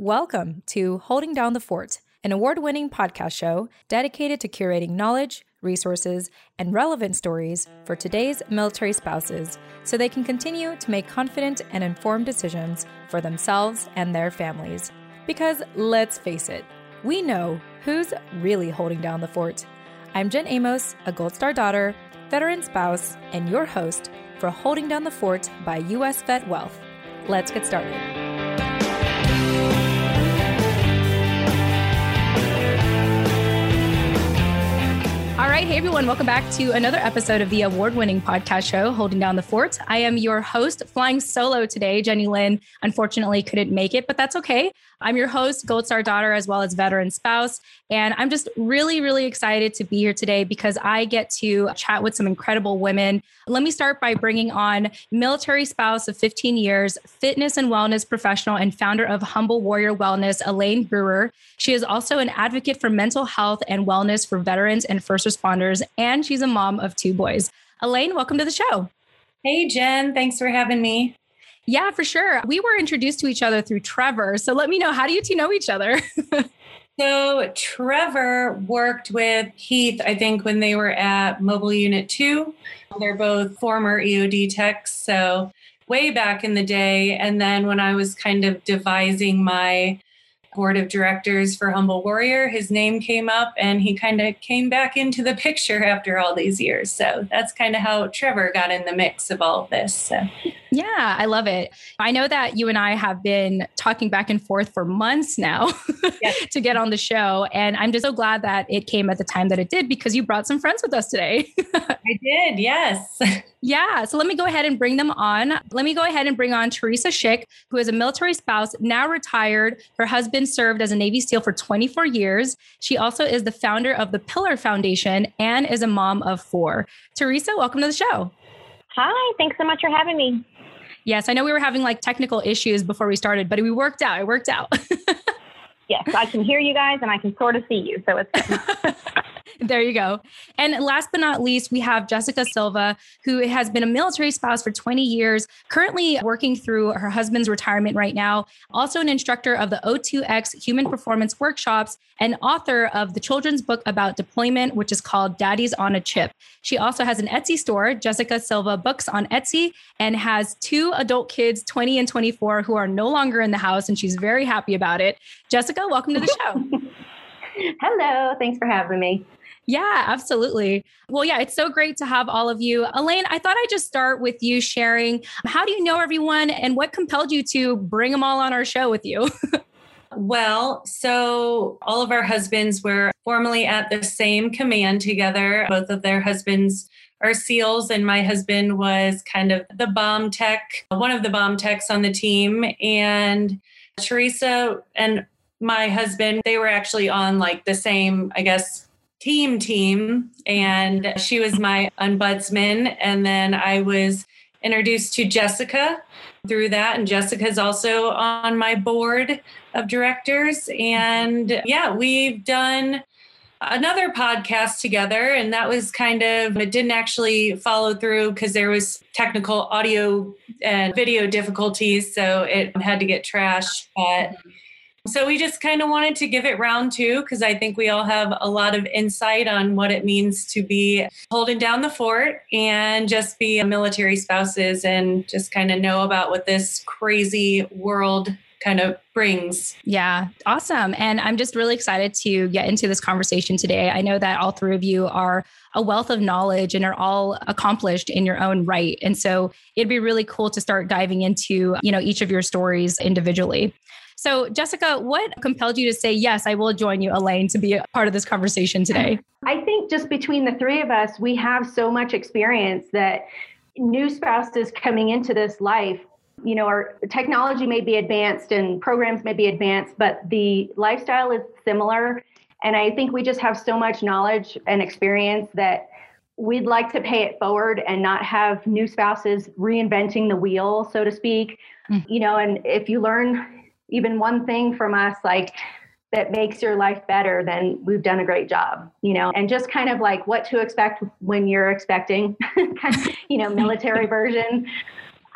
Welcome to Holding Down the Fort, an award winning podcast show dedicated to curating knowledge, resources, and relevant stories for today's military spouses so they can continue to make confident and informed decisions for themselves and their families. Because let's face it, we know who's really holding down the fort. I'm Jen Amos, a Gold Star daughter, veteran spouse, and your host for Holding Down the Fort by US Vet Wealth. Let's get started. All right. Hey, everyone. Welcome back to another episode of the award winning podcast show, Holding Down the Fort. I am your host, flying solo today. Jenny Lynn, unfortunately, couldn't make it, but that's okay. I'm your host, Gold Star daughter, as well as veteran spouse. And I'm just really, really excited to be here today because I get to chat with some incredible women. Let me start by bringing on military spouse of 15 years, fitness and wellness professional, and founder of Humble Warrior Wellness, Elaine Brewer. She is also an advocate for mental health and wellness for veterans and first responders, and she's a mom of two boys. Elaine, welcome to the show. Hey, Jen. Thanks for having me. Yeah, for sure. We were introduced to each other through Trevor. So let me know how do you two know each other? so Trevor worked with Heath, I think, when they were at Mobile Unit 2. They're both former EOD techs. So way back in the day. And then when I was kind of devising my board of directors for Humble Warrior, his name came up and he kind of came back into the picture after all these years. So that's kind of how Trevor got in the mix of all of this. So. Yeah, I love it. I know that you and I have been talking back and forth for months now yes. to get on the show. And I'm just so glad that it came at the time that it did because you brought some friends with us today. I did, yes. Yeah. So let me go ahead and bring them on. Let me go ahead and bring on Teresa Schick, who is a military spouse, now retired. Her husband served as a Navy SEAL for 24 years. She also is the founder of the Pillar Foundation and is a mom of four. Teresa, welcome to the show. Hi. Thanks so much for having me. Yes. I know we were having like technical issues before we started, but we worked out. It worked out. yes. I can hear you guys and I can sort of see you. So it's. there you go. And last but not least, we have Jessica Silva, who has been a military spouse for 20 years, currently working through her husband's retirement right now, also an instructor of the O2X Human Performance Workshops, and author of the children's book about deployment, which is called Daddy's on a Chip. She also has an Etsy store, Jessica Silva Books on Etsy, and has two adult kids, 20 and 24, who are no longer in the house, and she's very happy about it. Jessica, welcome to the show. Hello. Thanks for having me. Yeah, absolutely. Well, yeah, it's so great to have all of you. Elaine, I thought I'd just start with you sharing how do you know everyone and what compelled you to bring them all on our show with you? Well, so all of our husbands were formerly at the same command together. Both of their husbands are SEALs, and my husband was kind of the bomb tech, one of the bomb techs on the team. And Teresa and my husband, they were actually on like the same, I guess, team team and she was my ombudsman. And then i was introduced to jessica through that. And jessica's also on my board of directors. And yeah we've done another podcast together. And that was kind of it didn't actually follow through because there was technical audio and video difficulties. So it had to get trashed. But so we just kind of wanted to give it round two because I think we all have a lot of insight on what it means to be holding down the fort and just be military spouses and just kind of know about what this crazy world kind of brings. Yeah, awesome. And I'm just really excited to get into this conversation today. I know that all three of you are a wealth of knowledge and are all accomplished in your own right. And so it'd be really cool to start diving into, you know, each of your stories individually. So, Jessica, what compelled you to say, yes, I will join you, Elaine, to be a part of this conversation today? I think just between the three of us, we have so much experience that new spouses coming into this life you know our technology may be advanced and programs may be advanced but the lifestyle is similar and i think we just have so much knowledge and experience that we'd like to pay it forward and not have new spouses reinventing the wheel so to speak mm. you know and if you learn even one thing from us like that makes your life better then we've done a great job you know and just kind of like what to expect when you're expecting you know military version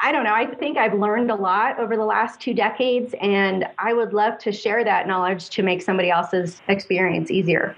I don't know. I think I've learned a lot over the last two decades, and I would love to share that knowledge to make somebody else's experience easier.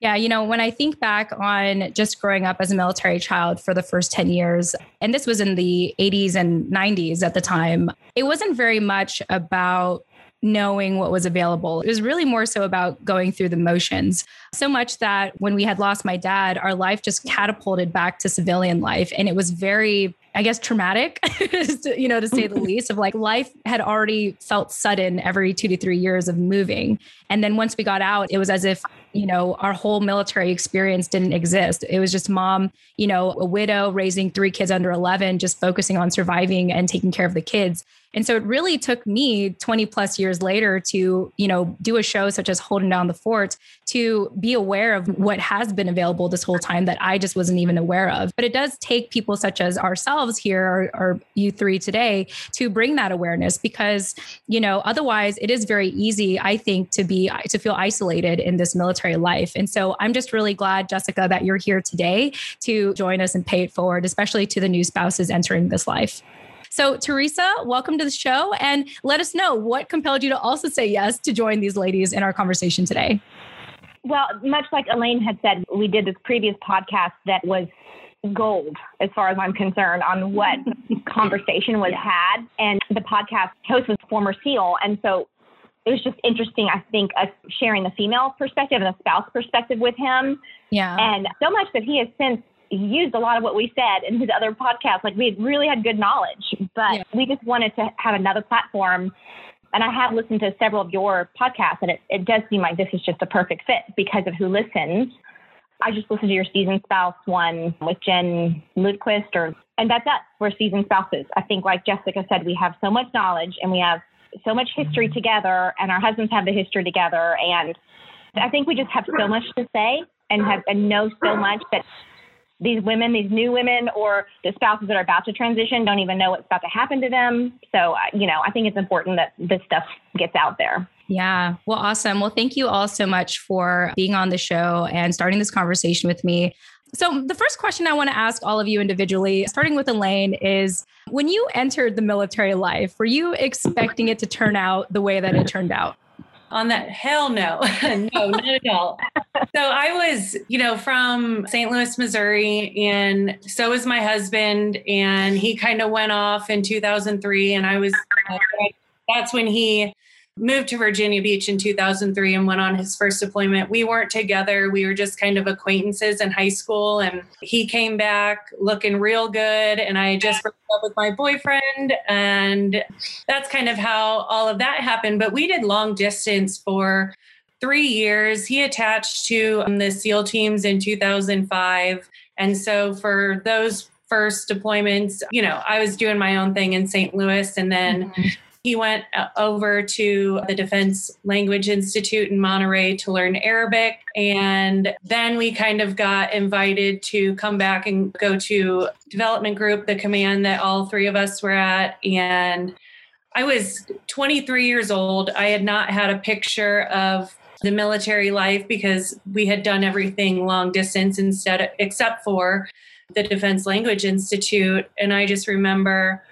Yeah, you know, when I think back on just growing up as a military child for the first 10 years, and this was in the 80s and 90s at the time, it wasn't very much about knowing what was available. It was really more so about going through the motions. So much that when we had lost my dad, our life just catapulted back to civilian life. And it was very, I guess, traumatic, you know, to say the least, of like life had already felt sudden every two to three years of moving. And then once we got out, it was as if, you know, our whole military experience didn't exist. It was just mom, you know, a widow raising three kids under 11, just focusing on surviving and taking care of the kids. And so it really took me 20 plus years later to, you know, do a show such as Holding Down the Fort to be aware of what has been available this whole time that I just wasn't even aware of. But it does take people such as ourselves here or, or you three today to bring that awareness because, you know, otherwise it is very easy, I think, to be to feel isolated in this military life. And so I'm just really glad, Jessica, that you're here today to join us and pay it forward, especially to the new spouses entering this life. So, Teresa, welcome to the show and let us know what compelled you to also say yes to join these ladies in our conversation today. Well, much like Elaine had said, we did this previous podcast that was gold as far as I'm concerned on what conversation was had. And the podcast host was former SEAL. And so it was just interesting, I think, us sharing the female perspective and the spouse perspective with him. Yeah. And so much that he has since he used a lot of what we said in his other podcasts. Like we really had good knowledge, but yeah. we just wanted to have another platform. And I have listened to several of your podcasts, and it, it does seem like this is just a perfect fit because of who listens. I just listened to your season spouse one with Jen Ludquist, or and that's us. We're season spouses. I think, like Jessica said, we have so much knowledge and we have so much history mm-hmm. together, and our husbands have the history together, and I think we just have so much to say and have and know so much that these women, these new women, or the spouses that are about to transition don't even know what's about to happen to them. So, you know, I think it's important that this stuff gets out there. Yeah. Well, awesome. Well, thank you all so much for being on the show and starting this conversation with me. So, the first question I want to ask all of you individually, starting with Elaine, is when you entered the military life, were you expecting it to turn out the way that it turned out? on that. Hell no, no, not at all. So I was, you know, from St. Louis, Missouri, and so was my husband, and he kind of went off in 2003, and I was. Uh, that's when he moved to Virginia Beach in 2003 and went on his first deployment. We weren't together. We were just kind of acquaintances in high school. And he came back looking real good. And I just broke up with my boyfriend. And that's kind of how all of that happened. But we did long distance for three years. He attached to um, the SEAL teams in 2005. And so for those first deployments, you know, I was doing my own thing in St. Louis. And then mm-hmm he went uh, over to the Defense Language Institute in Monterey to learn Arabic. And then we kind of got invited to come back and go to development group, the command that all three of us were at. And I was 23 years old. I had not had a picture of the military life because we had done everything long distance instead, except for the Defense Language Institute. And I just remember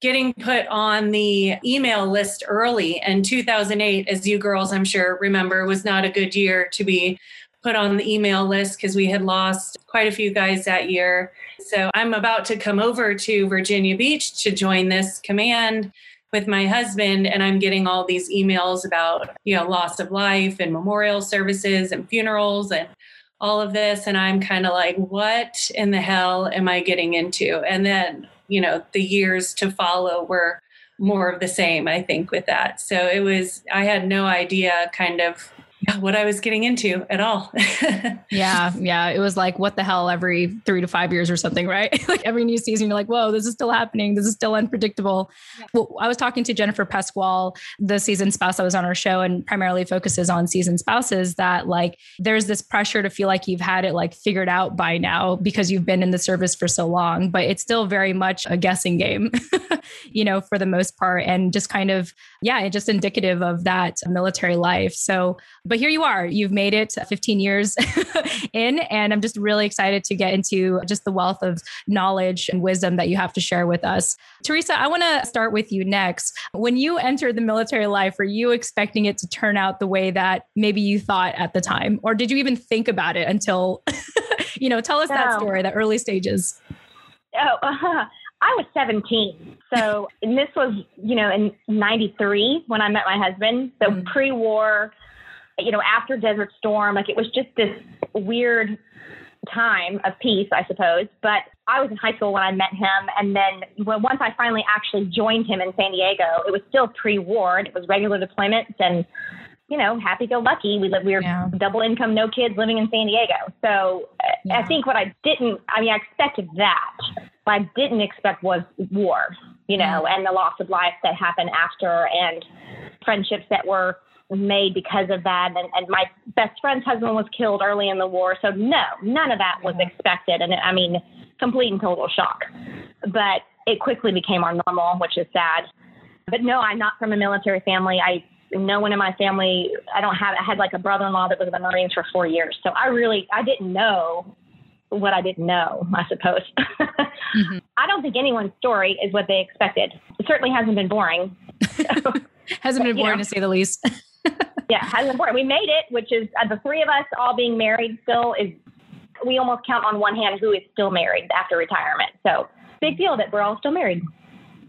getting put on the email list early. And 2008, as you girls, I'm sure, remember, was not a good year to be put on the email list because we had lost quite a few guys that year. So I'm about to come over to Virginia Beach to join this command with my husband and I'm getting all these emails about, you know, loss of life and memorial services and funerals and all of this and I'm kind of like what in the hell am I getting into? And then you know the years to follow were more of the same i think with that so it was i had no idea kind of what I was getting into at all. yeah. Yeah. It was like, what the hell, every three to five years or something, right? like every new season, you're like, whoa, this is still happening. This is still unpredictable. Yeah. Well, I was talking to Jennifer Pasquale, the season spouse that was on our show and primarily focuses on season spouses, that like there's this pressure to feel like you've had it like figured out by now because you've been in the service for so long, but it's still very much a guessing game, you know, for the most part. And just kind of yeah, just indicative of that military life. So, but here you are, you've made it 15 years in, and I'm just really excited to get into just the wealth of knowledge and wisdom that you have to share with us. Teresa, I want to start with you next. When you entered the military life, were you expecting it to turn out the way that maybe you thought at the time? Or did you even think about it until, you know, tell us no. that story, the early stages? Oh, uh, I was 17. So, and this was, you know, in 93 when I met my husband. So mm-hmm. pre war, you know, after Desert Storm, like it was just this weird time of peace, I suppose. But I was in high school when I met him. And then when, once I finally actually joined him in San Diego, it was still pre war and it was regular deployments and, you know, happy go lucky. We live, we were yeah. double income, no kids living in San Diego. So yeah. I think what I didn't, I mean, I expected that what I didn't expect was war, you know, and the loss of life that happened after and friendships that were made because of that. And, and my best friend's husband was killed early in the war. So, no, none of that was expected. And I mean, complete and total shock. But it quickly became our normal, which is sad. But no, I'm not from a military family. I no one in my family i don't have i had like a brother-in-law that was in the marines for four years so i really i didn't know what I didn't know, I suppose. mm-hmm. I don't think anyone's story is what they expected. It certainly hasn't been boring. So, hasn't been boring know. to say the least. yeah, been boring. We made it, which is uh, the three of us all being married still is, we almost count on one hand who is still married after retirement. So big deal that we're all still married.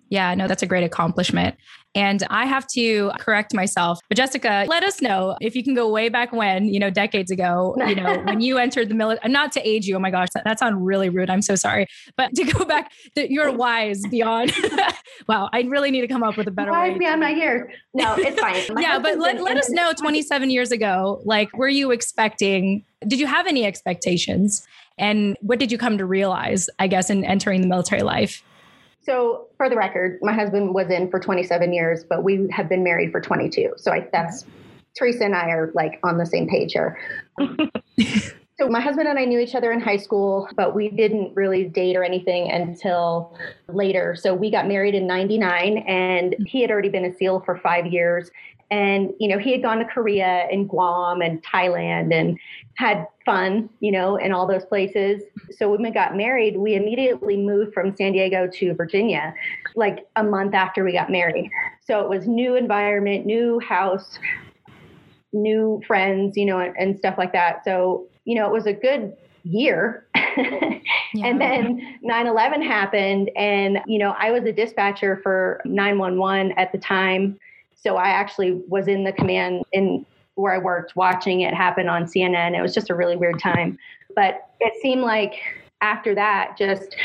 Yeah, no, that's a great accomplishment. And I have to correct myself. But Jessica, let us know if you can go way back when, you know, decades ago, you know, when you entered the military, not to age you. Oh my gosh, that, that sounds really rude. I'm so sorry. But to go back, that you're wise beyond. wow, I really need to come up with a better wise way. beyond my years. No, it's fine. My yeah, but let, let us know 27 years ago, like, were you expecting, did you have any expectations? And what did you come to realize, I guess, in entering the military life? So, for the record, my husband was in for 27 years, but we have been married for 22. So, I, that's Teresa and I are like on the same page here. so, my husband and I knew each other in high school, but we didn't really date or anything until later. So, we got married in 99, and he had already been a SEAL for five years. And, you know, he had gone to Korea and Guam and Thailand and had fun, you know, in all those places. So when we got married, we immediately moved from San Diego to Virginia, like a month after we got married. So it was new environment, new house, new friends, you know, and, and stuff like that. So, you know, it was a good year. yeah. And then 9 11 happened. And, you know, I was a dispatcher for 911 at the time. So I actually was in the command in where I worked watching it happen on CNN. It was just a really weird time. But it seemed like after that, just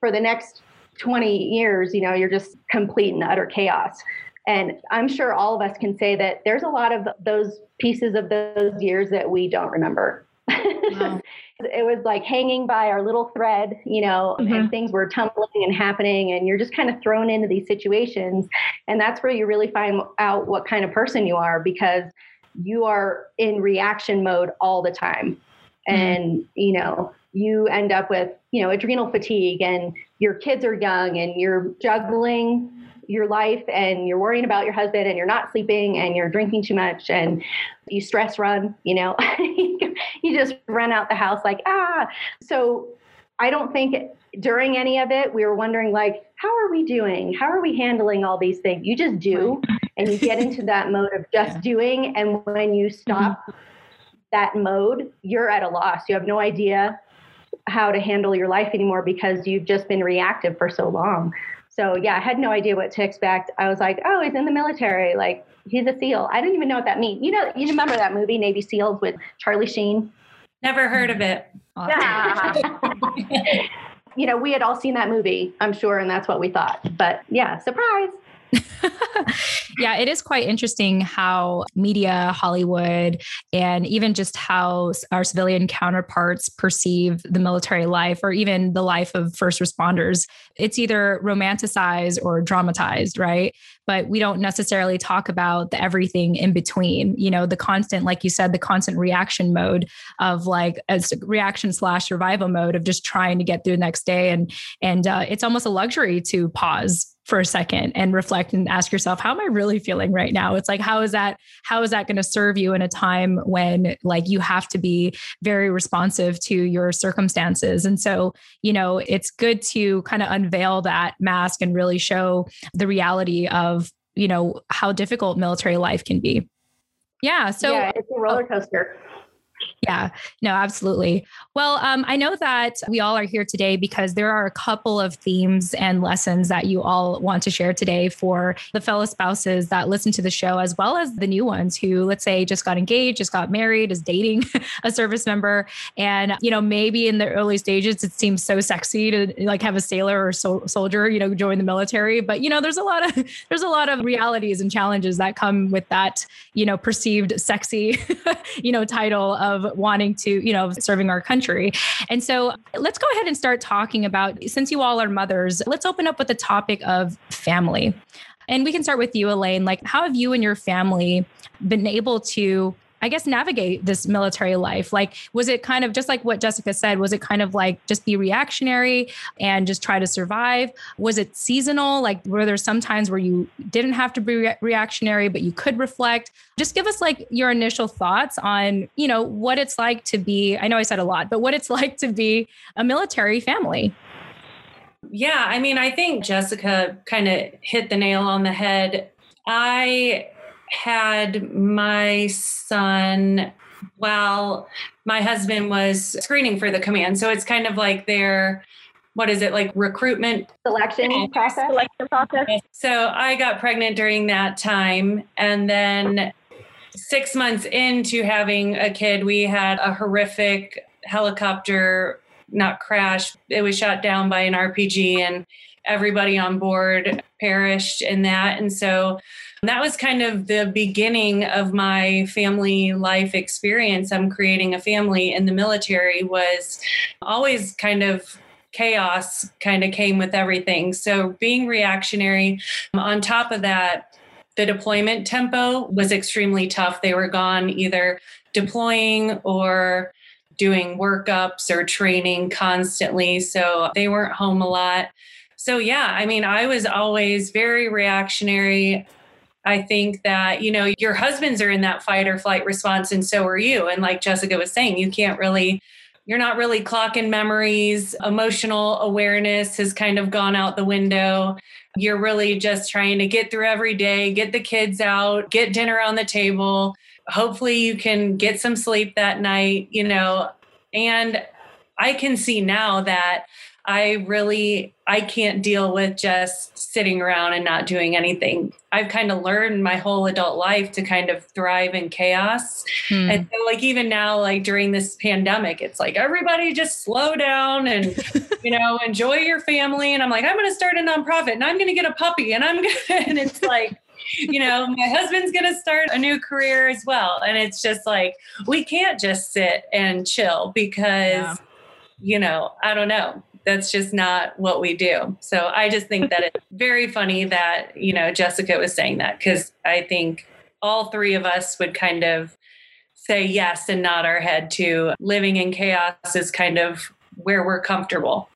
for the next 20 years, you know, you're just complete and utter chaos. And I'm sure all of us can say that there's a lot of those pieces of those years that we don't remember. Wow. It was like hanging by our little thread, you know, mm-hmm. and things were tumbling and happening, and you're just kind of thrown into these situations. And that's where you really find out what kind of person you are because you are in reaction mode all the time. Mm-hmm. And, you know, you end up with, you know, adrenal fatigue and your kids are young and you're juggling your life and you're worrying about your husband and you're not sleeping and you're drinking too much and you stress run, you know, you just run out the house like, ah. So I don't think during any of it, we were wondering, like, how are we doing? How are we handling all these things? You just do and you get into that mode of just doing. And when you stop mm-hmm. that mode, you're at a loss. You have no idea how to handle your life anymore because you've just been reactive for so long. So yeah, I had no idea what to expect. I was like, oh, he's in the military. Like he's a SEAL. I didn't even know what that means. You know, you remember that movie Navy SEALs with Charlie Sheen? Never heard of it. you know, we had all seen that movie, I'm sure, and that's what we thought. But yeah, surprise. yeah, it is quite interesting how media, Hollywood, and even just how our civilian counterparts perceive the military life or even the life of first responders. It's either romanticized or dramatized, right? But we don't necessarily talk about the everything in between. You know, the constant, like you said, the constant reaction mode of like as reaction slash survival mode of just trying to get through the next day. And and uh, it's almost a luxury to pause for a second and reflect and ask yourself how am i really feeling right now? It's like how is that how is that going to serve you in a time when like you have to be very responsive to your circumstances? And so you know it's good to kind of unveil that mask and really show the reality of you know how difficult military life can be. Yeah so yeah, it's a roller coaster yeah, no, absolutely. Well, um, I know that we all are here today because there are a couple of themes and lessons that you all want to share today for the fellow spouses that listen to the show, as well as the new ones who, let's say, just got engaged, just got married, is dating a service member. And, you know, maybe in the early stages, it seems so sexy to like have a sailor or so- soldier, you know, join the military. But, you know, there's a lot of, there's a lot of realities and challenges that come with that, you know, perceived sexy, you know, title of wanting to, you know, serving our country. And so let's go ahead and start talking about, since you all are mothers, let's open up with the topic of family. And we can start with you, Elaine. Like, how have you and your family been able to I guess, navigate this military life? Like, was it kind of just like what Jessica said? Was it kind of like just be reactionary and just try to survive? Was it seasonal? Like, were there some times where you didn't have to be re- reactionary, but you could reflect? Just give us like your initial thoughts on, you know, what it's like to be, I know I said a lot, but what it's like to be a military family. Yeah, I mean, I think Jessica kind of hit the nail on the head. I had my son while my husband was screening for the command. So it's kind of like their what is it like recruitment selection process? selection process. So i got pregnant during that time. And then six months into having a kid we had a horrific helicopter not crash. It was shot down by an rpg and everybody on board perished in that. And so that was kind of the beginning of my family life experience. I'm creating a family in the military was always kind of chaos kind of came with everything. So being reactionary on top of that, the deployment tempo was extremely tough. They were gone either deploying or doing workups or training constantly. So they weren't home a lot. So, yeah, I mean, I was always very reactionary. I think that, you know, your husbands are in that fight or flight response, and so are you. And like Jessica was saying, you can't really, you're not really clocking memories. Emotional awareness has kind of gone out the window. You're really just trying to get through every day, get the kids out, get dinner on the table. Hopefully, you can get some sleep that night, you know. And I can see now that I really I can't deal with just sitting around and not doing anything. I've kind of learned my whole adult life to kind of thrive in chaos. Hmm. And so like even now like during this pandemic it's like everybody just slow down and you know enjoy your family and I'm like I'm going to start a nonprofit and I'm going to get a puppy and I'm to and it's like you know, my husband's going to start a new career as well. And it's just like, we can't just sit and chill because, yeah. you know, I don't know that's just not what we do. So I just think that it's very funny that, you know, Jessica was saying that because I think all three of us would kind of say yes and nod our head to living in chaos is kind of where we're comfortable.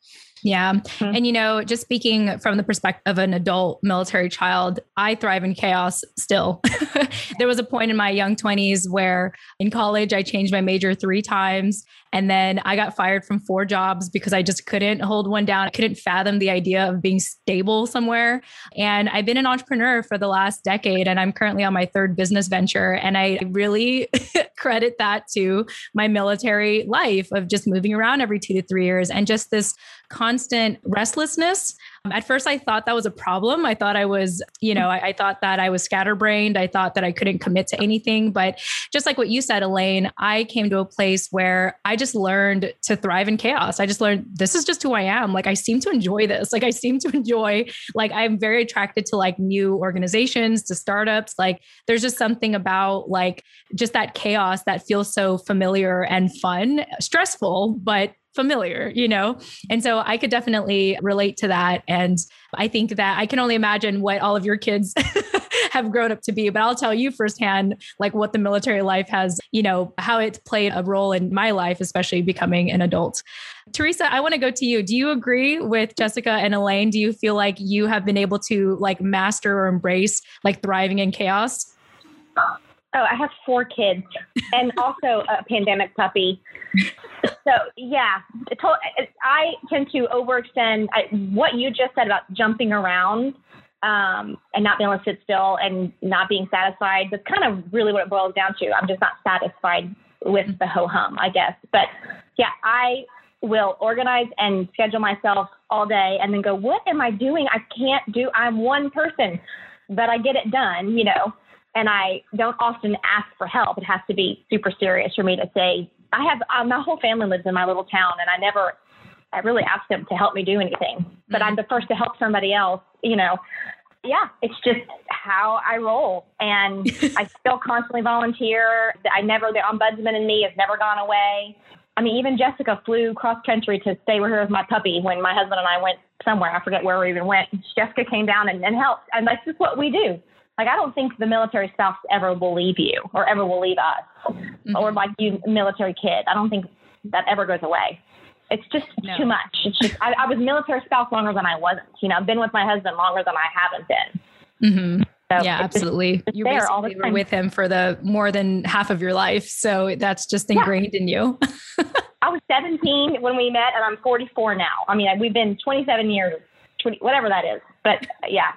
Yeah. Mm-hmm. And, you know, just speaking from the perspective of an adult military child, I thrive in chaos still. there was a point in my young 20s where in college I changed my major three times. And then I got fired from four jobs because I just couldn't hold one down. I couldn't fathom the idea of being stable somewhere. And I've been an entrepreneur for the last decade, and I'm currently on my third business venture. And I really credit that to my military life of just moving around every two to three years and just this constant restlessness Um, at first, I thought that was a problem. I thought I was, you know, I, I, thought that I was scatterbrained. I thought that I couldn't commit to anything. But just like what you said, Elaine, I came to a place where I just learned to thrive in chaos. I just learned this is just who I am. Like I seem to enjoy this. Like I seem to enjoy, like I'm very attracted to like new organizations, to startups. Like there's just something about like just that chaos that feels so familiar and fun, stressful, but familiar, you know? And so I could definitely relate to that. And I think that I can only imagine what all of your kids have grown up to be, but I'll tell you firsthand, like what the military life has, you know, how it's played a role in my life, especially becoming an adult. Teresa, I want to go to you. Do you agree with Jessica and Elaine? Do you feel like you have been able to like master or embrace like thriving in chaos? Oh, I have four kids and also a pandemic puppy. So yeah, I tend to overextend. I, what you just said about jumping around um, and not being able to sit still and not being satisfied. That's kind of really what it boils down to. I'm just not satisfied with the ho hum, I guess. But yeah, I will organize and schedule myself all day and then go, what am I doing? I can't do, I'm one person, but I get it done, you know and I don't often ask for help. It has to be super serious for me to say, I have uh, my whole family lives in my little town, and I never, I really ask them to help me do anything. But I'm the first to help somebody else, you know. Yeah, it's just how I roll, and I still constantly volunteer. I never, the ombudsman in me has never gone away. I mean, even Jessica flew cross country to stay with her with my puppy when my husband and I went somewhere. I forget where we even went. Jessica came down and, and helped, and that's just what we do. Like, I don't think the military spouse ever will leave you or ever will leave us mm-hmm. or like you military kid. I don't think that ever goes away. It's just no. too much. It's just, I, I, was military spouse longer than I wasn't. You know, I've been with my husband longer than I haven't been. Mm-hmm. So yeah, absolutely. Just, you there all the time. were with him for the more than half of your life. So that's just ingrained yeah. in you. I was 17 when we met and I'm 44 now. I mean, we've been 27 years, 20, whatever that is. But yeah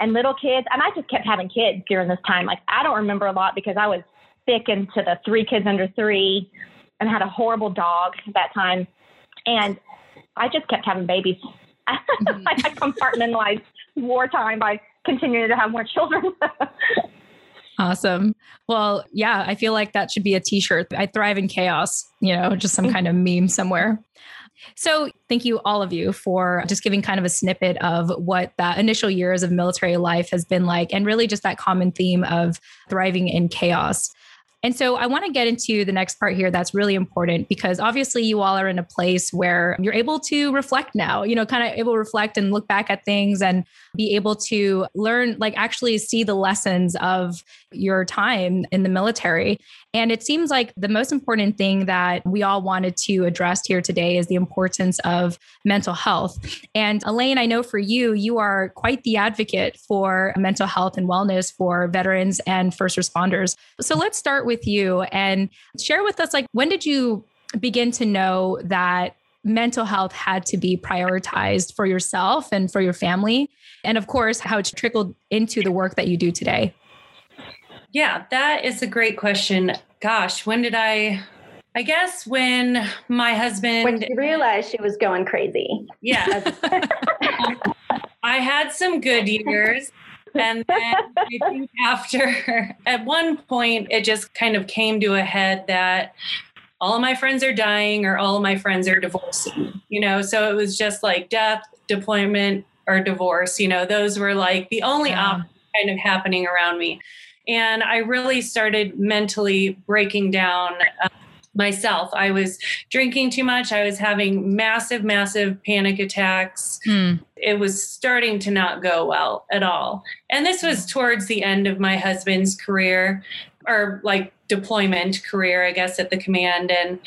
and little kids. And I just kept having kids during this time. Like I don't remember a lot because I was sick into the three kids under three and had a horrible dog at that time. And I just kept having babies. Mm-hmm. like I compartmentalized wartime by continuing to have more children. Awesome. Well, yeah, I feel like that should be a t shirt. I thrive in chaos, you know, just some mm-hmm. kind of meme somewhere. So, thank you, all of you, for just giving kind of a snippet of what that initial years of military life has been like, and really just that common theme of thriving in chaos. And so I want to get into the next part here that's really important because obviously you all are in a place where you're able to reflect now, you know, kind of able to reflect and look back at things and be able to learn, like actually see the lessons of your time in the military. And it seems like the most important thing that we all wanted to address here today is the importance of mental health. And Elaine, I know for you, you are quite the advocate for mental health and wellness for veterans and first responders. So let's start with you and share with us like when did you begin to know that mental health had to be prioritized for yourself and for your family? And of course, how it's trickled into the work that you do today. Yeah, that is a great question. Gosh, when did I? I guess when my husband. When she realized she was going crazy. Yeah. I had some good years. And then I think after, at one point, it just kind of came to a head that all of my friends are dying or all of my friends are divorcing, you know? So it was just like death, deployment, or divorce, you know, those were like the only yeah. options kind of happening around me. And I really started mentally breaking down. Uh, myself. I was drinking too much. I was having massive, massive panic attacks. Mm. It was starting to not go well at all. And this was towards the end of my husband's career or like deployment career, I guess, at the command. And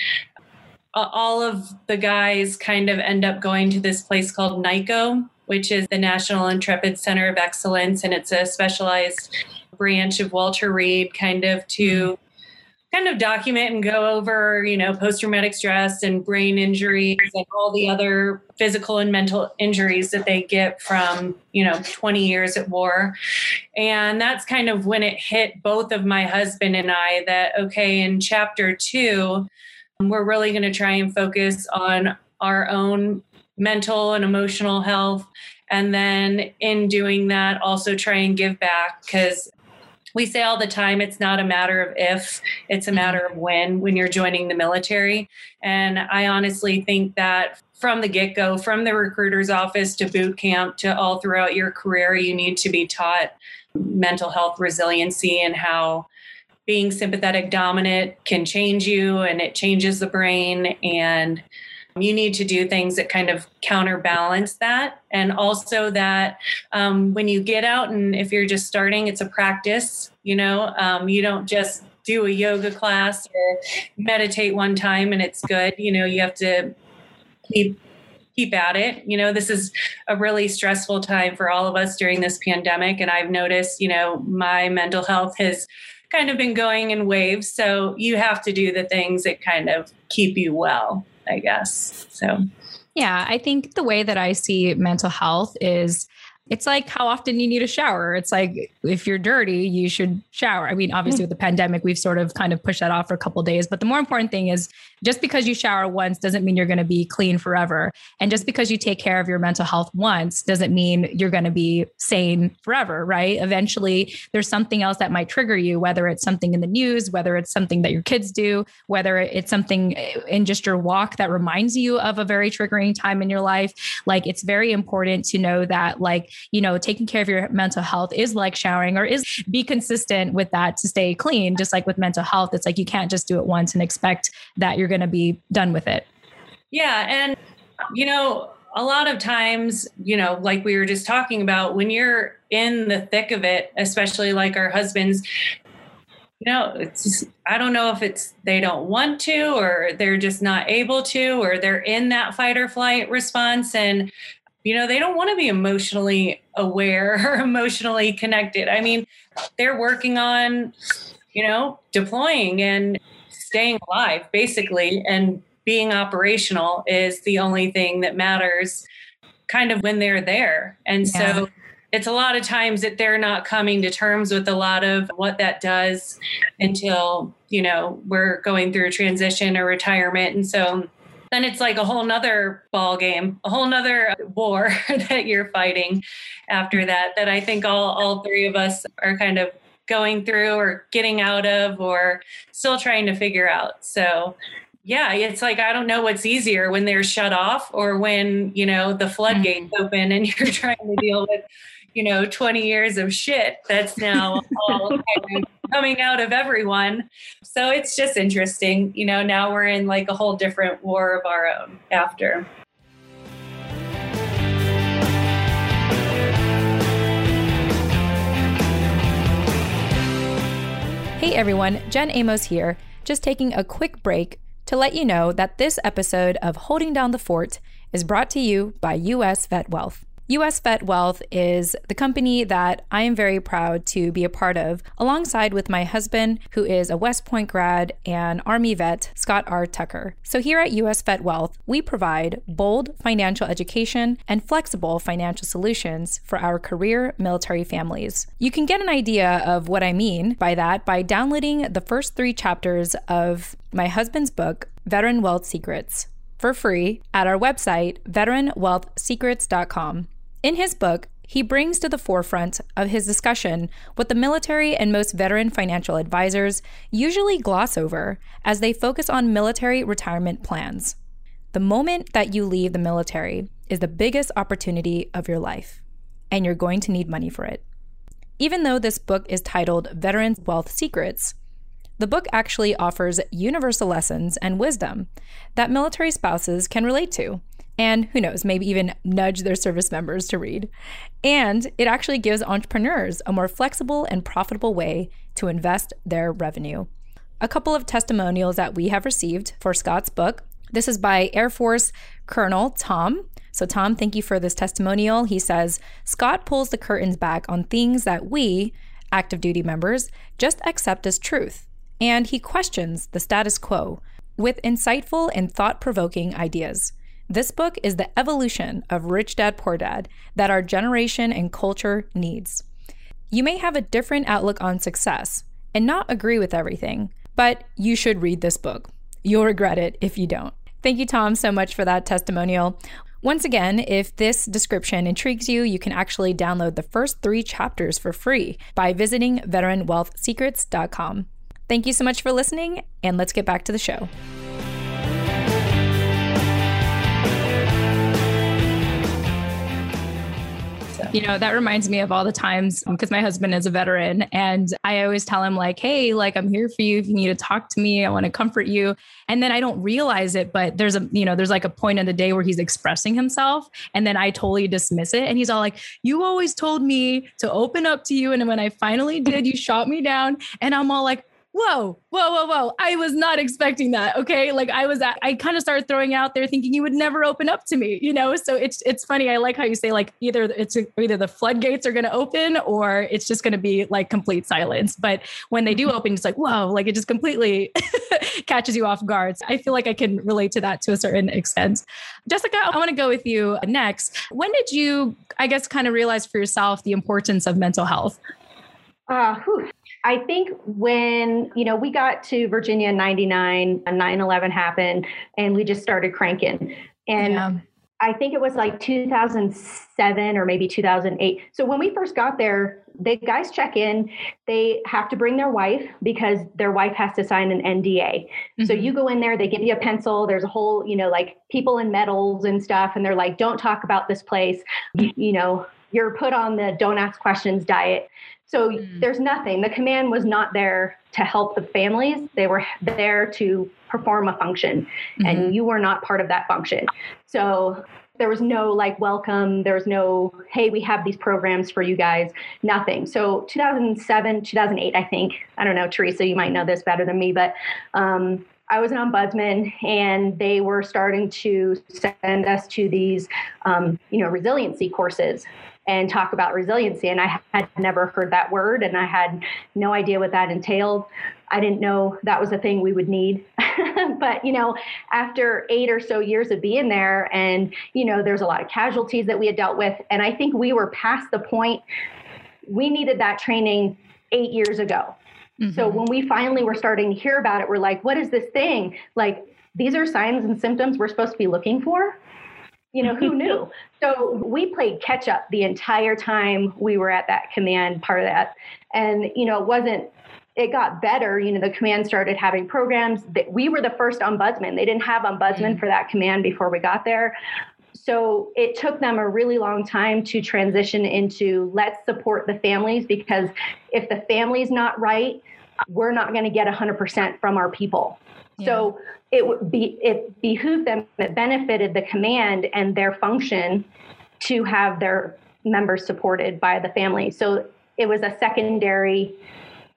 all of the guys kind of end up going to this place called NICoE, which is the National Intrepid Center of Excellence. And it's a specialized branch of Walter Reed kind of to kind of document and go over, you know, post traumatic stress and brain injuries and all the other physical and mental injuries that they get from, you know, 20 years at war. And that's kind of when it hit both of my husband and I that, okay, in chapter two, we're really going to try and focus on our own mental and emotional health. And then in doing that, also try and give back because we say all the time it's not a matter of if it's a mm-hmm. matter of when when you're joining the military. And i honestly think that from the get-go from the recruiter's office to boot camp to all throughout your career you need to be taught mental health resiliency and how being sympathetic dominant can change you and it changes the brain. And you need to do things that kind of counterbalance that. And also that um, when you get out and if you're just starting, it's a practice, you know, um, you don't just do a yoga class or meditate one time and it's good. You know, you have to keep keep at it. You know, this is a really stressful time for all of us during this pandemic. And I've noticed, you know, my mental health has kind of been going in waves. So you have to do the things that kind of keep you well, I guess. So, yeah, I think the way that I see mental health is it's like how often you need a shower. It's like if you're dirty, you should shower. I mean, obviously hmm. with the pandemic, we've sort of kind of pushed that off for a couple days, but the more important thing is just because you shower once doesn't mean you're going to be clean forever. And just because you take care of your mental health once doesn't mean you're going to be sane forever, right? Eventually, there's something else that might trigger you, whether it's something in the news, whether it's something that your kids do, whether it's something in just your walk that reminds you of a very triggering time in your life. Like it's very important to know that, like, you know, taking care of your mental health is like showering or is be consistent with that to stay clean. Just like with mental health, it's like you can't just do it once and expect that you're going to be done with it. Yeah. And, you know, a lot of times, you know, like we were just talking about, when you're in the thick of it, especially like our husbands, you know, it's just, I don't know if it's they don't want to or they're just not able to or they're in that fight or flight response and you know they don't want to be emotionally aware or emotionally connected i mean they're working on you know deploying and staying alive basically and being operational is the only thing that matters kind of when they're there and yeah. so it's a lot of times that they're not coming to terms with a lot of what that does until you know we're going through a transition or retirement and so then it's like a whole nother ball game, a whole nother war that you're fighting after that. That I think all all three of us are kind of going through or getting out of or still trying to figure out. So yeah, it's like I don't know what's easier when they're shut off or when, you know, the floodgates mm-hmm. open and you're trying to deal with you know 20 years of shit that's now all kind of coming out of everyone so it's just interesting you know now we're in like a whole different war of our own after Hey everyone, Jen Amos here, just taking a quick break to let you know that this episode of Holding Down the Fort is brought to you by US Vet Wealth. US Vet Wealth is the company that I am very proud to be a part of, alongside with my husband, who is a West Point grad and Army vet, Scott R. Tucker. So, here at US Vet Wealth, we provide bold financial education and flexible financial solutions for our career military families. You can get an idea of what I mean by that by downloading the first three chapters of my husband's book, Veteran Wealth Secrets for free at our website, veteranwealthsecrets.com. In his book, he brings to the forefront of his discussion what the military and most veteran financial advisors usually gloss over as they focus on military retirement plans. The moment that you leave the military is the biggest opportunity of your life, and you're going to need money for it. Even though this book is titled Veterans Wealth Secrets, the book actually offers universal lessons and wisdom that military spouses can relate to and who knows, maybe even nudge their service members to read. And it actually gives entrepreneurs a more flexible and profitable way to invest their revenue. A couple of testimonials that we have received for Scott's book. This is by Air Force Colonel Tom. So, Tom, thank you for this testimonial. He says Scott pulls the curtains back on things that we, active duty members, just accept as truth. And he questions the status quo with insightful and thought provoking ideas. This book is the evolution of Rich Dad Poor Dad that our generation and culture needs. You may have a different outlook on success and not agree with everything, but you should read this book. You'll regret it if you don't. Thank you, Tom, so much for that testimonial. Once again, if this description intrigues you, you can actually download the first three chapters for free by visiting veteranwealthsecrets.com. Thank you so much for listening, and let's get back to the show. You know, that reminds me of all the times um, because my husband is a veteran and I always tell him, like, hey, like, I'm here for you. If you need to talk to me, I want to comfort you. And then I don't realize it, but there's a, you know, there's like a point in the day where he's expressing himself. And then I totally dismiss it. And he's all like, you always told me to open up to you. And when I finally did, you shot me down. And I'm all like, whoa, whoa, whoa, whoa. I was not expecting that. Okay. Like I was at, I kind of started throwing out there thinking you would never open up to me, you know? So it's, it's funny. I like how you say like either it's either the floodgates are going to open or it's just going to be like complete silence. But when they do mm-hmm. open, it's like, whoa, like it just completely catches you off guard. So I feel like I can relate to that to a certain extent. Jessica, I want to go with you next. When did you, I guess, kind of realize for yourself the importance of mental health? Uh, whew. I think when, you know, we got to Virginia in 99, 9 11 happened, and we just started cranking. And yeah. I think it was like 2007 or maybe 2008. So when we first got there, the guys check in, they have to bring their wife because their wife has to sign an NDA. Mm-hmm. So you go in there, they give you a pencil, there's a whole, you know, like people in medals and stuff, and they're like, don't talk about this place. You, you know, you're put on the don't ask questions diet. So mm. there's nothing. The command was not there to help the families. They were there to perform a function, mm-hmm. and you were not part of that function. So there was no like welcome. There was no, hey, we have these programs for you guys. Nothing. So 2007, 2008, I think. I don't know, Teresa, you might know this better than me, but um, I was an ombudsman, and they were starting to send us to these, um, you know, resiliency courses and talk about resiliency. And I had never heard that word and I had no idea what that entailed. I didn't know that was a thing we would need. but, you know, after eight or so years of being there, and, you know, there's a lot of casualties that we had dealt with. And I think we were past the point we needed that training eight years ago. Mm-hmm. So when we finally were starting to hear about it, we're like, what is this thing? Like, these are signs and symptoms we're supposed to be looking for. You know, who knew? So we played catch up the entire time we were at that command part of that. And, you know, it wasn't, it got better. You know, the command started having programs that we were the first ombudsman. They didn't have ombudsman mm. for that command before we got there. So it took them a really long time to transition into let's support the families because if the family's not right, we're not going to get 100% from our people. Yeah. So it would be it behooved them it benefited the command and their function to have their members supported by the family. So it was a secondary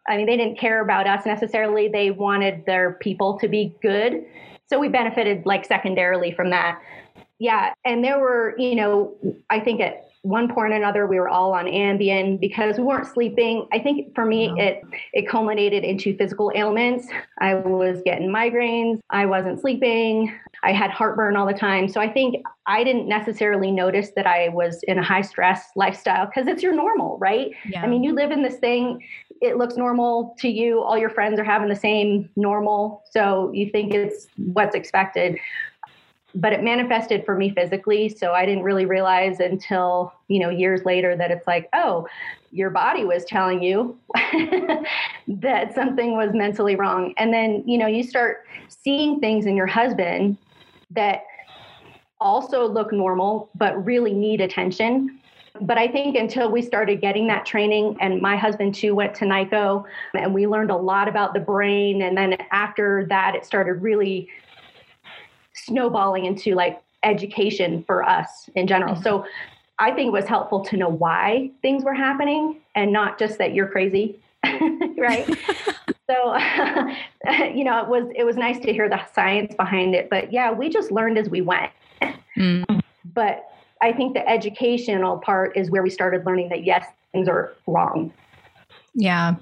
i mean they didn't care about us necessarily. They wanted their people to be good. So we benefited like secondarily from that. Yeah and there were you know i think at one point or another we were all on ambien. Because we weren't sleeping i think for me it it culminated into physical ailments. I was getting migraines. I wasn't sleeping. I had heartburn all the time. So i think i didn't necessarily notice that i was in a high stress lifestyle because it's your normal right? Yeah. i mean you live in this thing it looks normal to you. All your friends are having the same normal. So you think it's what's expected but it manifested for me physically so i didn't really realize until you know years later that it's like oh your body was telling you that something was mentally wrong and then you know you start seeing things in your husband that also look normal but really need attention but I think until we started getting that training, and my husband too went to NICoE, and we learned a lot about the brain. And then after that, it started really snowballing into like education for us in general. Mm-hmm. So I think it was helpful to know why things were happening and not just that you're crazy, right? so you know, it was it was nice to hear the science behind it, but yeah, we just learned as we went. Mm. But I think the educational part is where we started learning that yes, things are wrong. Yeah.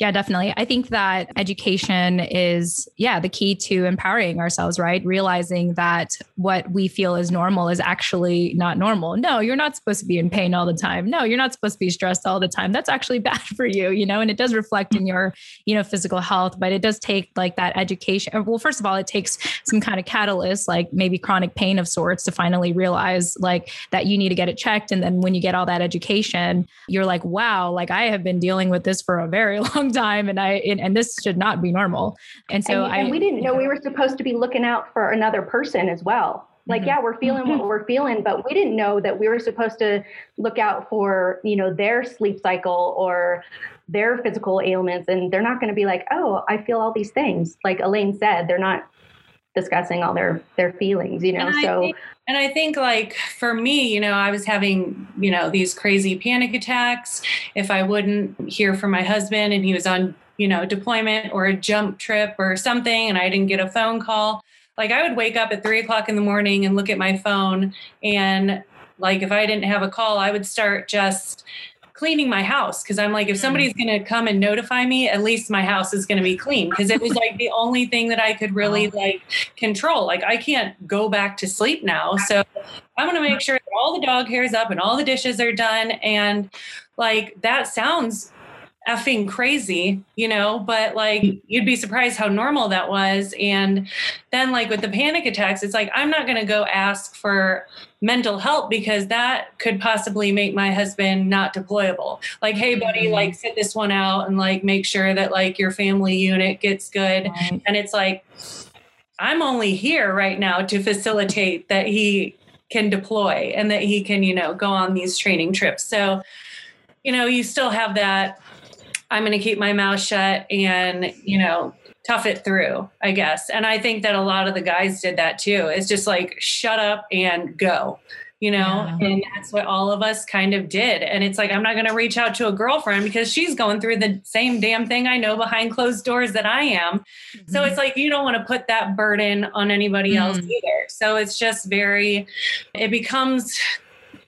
Yeah, definitely. I think that education is, yeah, the key to empowering ourselves, right? Realizing that what we feel is normal is actually not normal. No, you're not supposed to be in pain all the time. No, you're not supposed to be stressed all the time. That's actually bad for you, you know, and it does reflect in your, you know, physical health, but it does take like that education. Uh, well, first of all, it takes some kind of catalyst, like maybe chronic pain of sorts to finally realize like that you need to get it checked. And then when you get all that education, you're like, wow, like I have been dealing with this for a very long long time and I and, and this should not be normal. And so and, I and we didn't know we were supposed to be looking out for another person as well. Like, mm-hmm. yeah, we're feeling what we're feeling, but we didn't know that we were supposed to look out for, you know, their sleep cycle or their physical ailments. And they're not going to be like, oh, I feel all these things. Like Elaine said, they're not discussing all their their feelings you know and so think, and i think like for me you know i was having you know these crazy panic attacks. If i wouldn't hear from my husband and he was on you know deployment or a jump trip or something and i didn't get a phone call like i would wake up at three o'clock in the morning and look at my phone and like if i didn't have a call i would start just cleaning my house because I'm like, if mm. somebody's going to come and notify me, at least my house is going to be clean because it was like the only thing that I could really like control. Like, I can't go back to sleep now. So I want to make sure that all the dog hair's up and all the dishes are done. And like, that sounds effing crazy, you know, but like you'd be surprised how normal that was. And then, like with the panic attacks, it's like, I'm not going to go ask for mental help because that could possibly make my husband not deployable. Like, hey, buddy, mm-hmm. like sit this one out and like make sure that like your family unit gets good. Right. And it's like, I'm only here right now to facilitate that he can deploy and that he can, you know, go on these training trips. So, you know, you still have that I'm going to keep my mouth shut and, you know, tough it through, I guess. And I think that a lot of the guys did that too. It's just like, shut up and go, you know? Yeah. And that's what all of us kind of did. And it's like, I'm not going to reach out to a girlfriend because she's going through the same damn thing I know behind closed doors that I am. Mm-hmm. So it's like, you don't want to put that burden on anybody mm-hmm. else either. So it's just very, it becomes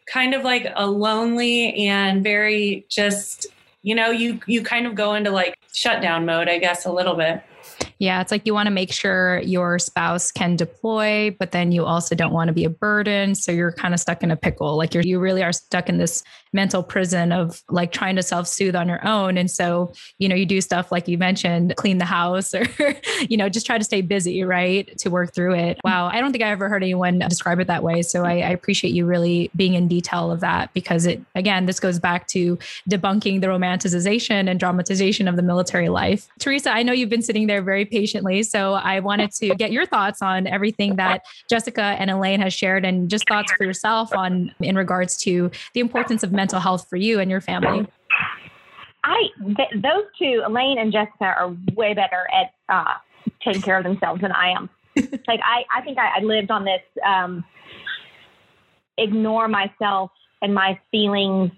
kind of like a lonely and very just you know, you you kind of go into like shutdown mode, I guess, a little bit. Yeah, it's like you want to make sure your spouse can deploy, but then you also don't want to be a burden. So you're kind of stuck in a pickle. Like you're you really are stuck in this mental prison of like trying to self-soothe on your own. And so, you know, you do stuff like you mentioned, clean the house or, you know, just try to stay busy, right? To work through it. Wow. I don't think I ever heard anyone describe it that way. So I, I appreciate you really being in detail of that because it again, this goes back to debunking the romanticization and dramatization of the military life. Teresa, I know you've been sitting there very patiently. So I wanted to get your thoughts on everything that Jessica and Elaine has shared and just thoughts for yourself on in regards to the importance of mental health for you and your family. I th- those two, Elaine and Jessica, are way better at uh, taking care of themselves than I am. like I, I think I, I lived on this um, ignore myself and my feelings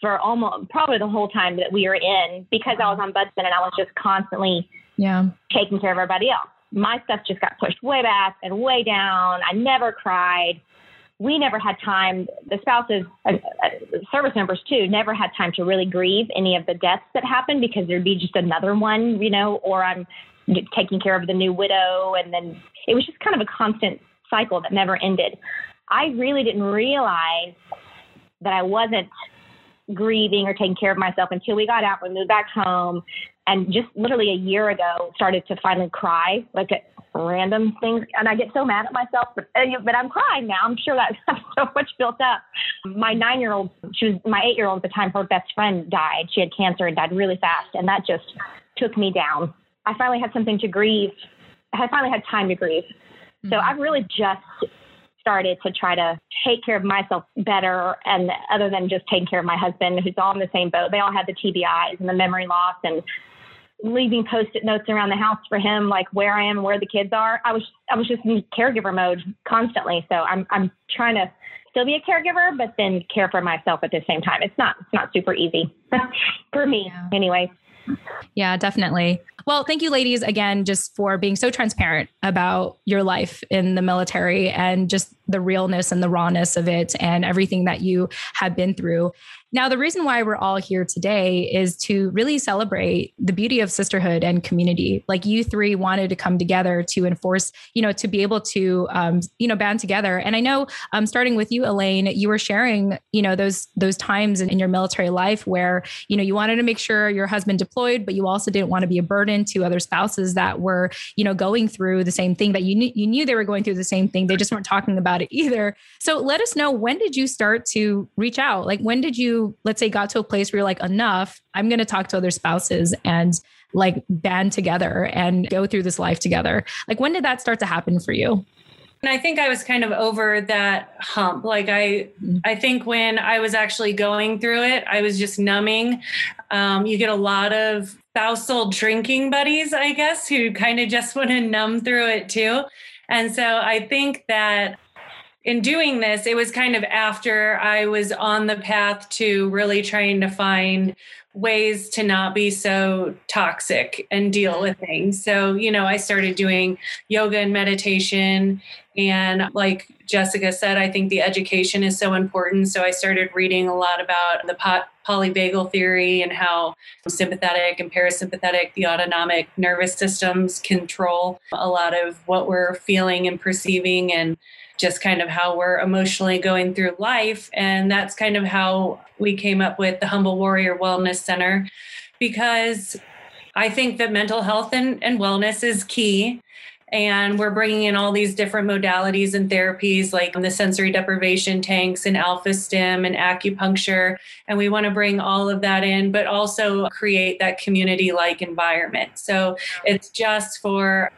for almost probably the whole time that we were in because I was ombudsman and I was just constantly yeah taking care of everybody else. My stuff just got pushed way back and way down. I never cried. We never had time. The spouses, uh, uh, service members too, never had time to really grieve any of the deaths that happened because there'd be just another one, you know, or I'm taking care of the new widow, and then it was just kind of a constant cycle that never ended. I really didn't realize that I wasn't grieving or taking care of myself until we got out. We moved back home, and just literally a year ago started to finally cry like at random things. And i get so mad at myself but, uh, but i'm crying now. I'm sure that so much built up. My nine year old she was my eight year old at the time her best friend died. She had cancer and died really fast and that just took me down. I finally had something to grieve. I finally had time to grieve. Mm-hmm. so i've really just started to try to take care of myself better and other than just taking care of my husband who's all in the same boat. They all had the tbis and the memory loss and leaving post-it notes around the house for him, like where I am where the kids are. I was I was just in caregiver mode constantly. So I'm I'm trying to still be a caregiver, but then care for myself at the same time. It's not it's not super easy for me, yeah. anyway. Yeah, definitely. Well, thank you, ladies, again, just for being so transparent about your life in the military and just the realness and the rawness of it and everything that you have been through. Now, the reason why we're all here today is to really celebrate the beauty of sisterhood and community. Like you three wanted to come together to enforce, you know, to be able to, um, you know, band together. And I know, um, starting with you, Elaine, you were sharing, you know, those those times in, in your military life where, you know, you wanted to make sure your husband deployed, but you also didn't want to be a burden to other spouses that were, you know, going through the same thing that you knew you knew they were going through the same thing. They just weren't talking about it either. So let us know when did you start to reach out? Like when did you let's say, got to a place where you're like, enough, I'm going to talk to other spouses and like band together and go through this life together. Like, when did that start to happen for you? And I think I was kind of over that hump. Like I, mm-hmm. I think when I was actually going through it, I was just numbing. Um, you get a lot of spousal drinking buddies, I guess, who kind of just want to numb through it too. And so I think that in doing this, it was kind of after I was on the path to really trying to find ways to not be so toxic and deal mm-hmm. with things. So, you know, I started doing yoga and meditation. And like Jessica said, I think the education is so important. So I started reading a lot about the polyvagal theory and how sympathetic and parasympathetic, the autonomic nervous systems control a lot of what we're feeling and perceiving. And just kind of how we're emotionally going through life. And that's kind of how we came up with the Humble Warrior Wellness Center because I think that mental health and, and wellness is key. And we're bringing in all these different modalities and therapies like the sensory deprivation tanks and alpha stim and acupuncture. And we want to bring all of that in, but also create that community like environment. So it's just for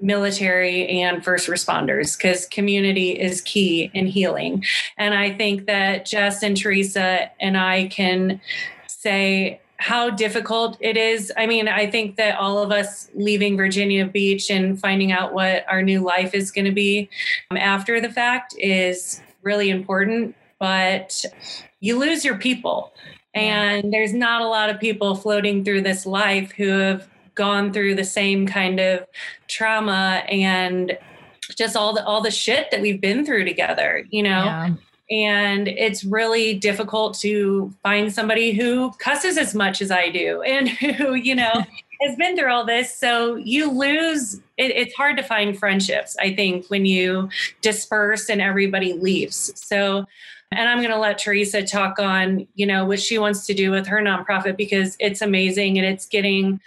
military and first responders because community is key in healing. And I think that Jess and Teresa and I can say how difficult it is. I mean, I think that all of us leaving Virginia Beach and finding out what our new life is going to be um, after the fact is really important, but you lose your people. And there's not a lot of people floating through this life who have gone through the same kind of trauma and just all the all the shit that we've been through together, you know. Yeah. And it's really difficult to find somebody who cusses as much as I do and who, you know, has been through all this. So you lose, it, it's hard to find friendships, I think, when you disperse and everybody leaves. So and I'm going to let Teresa talk on, you know, what she wants to do with her nonprofit because it's amazing and it's getting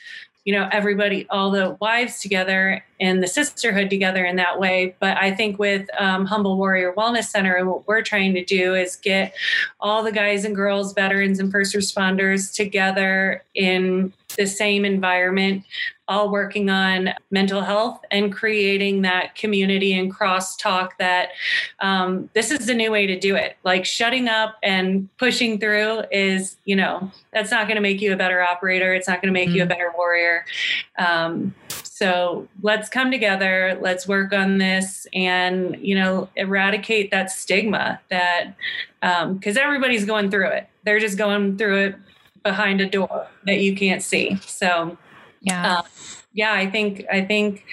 you know everybody all the wives together and the sisterhood together in that way. But i think with um, humble warrior wellness center and what we're trying to do is get all the guys and girls veterans and first responders together in the same environment all working on mental health and creating that community and crosstalk that um, this is the new way to do it. Like shutting up and pushing through is, you know, that's not going to make you a better operator. It's not going to make mm-hmm. you a mm. better warrior. Um, so let's come together. Let's work on this and, you know, eradicate that stigma that, because um, everybody's going through it. They're just going through it behind a door that you can't see. So, yeah. Uh, yeah, I think, I think,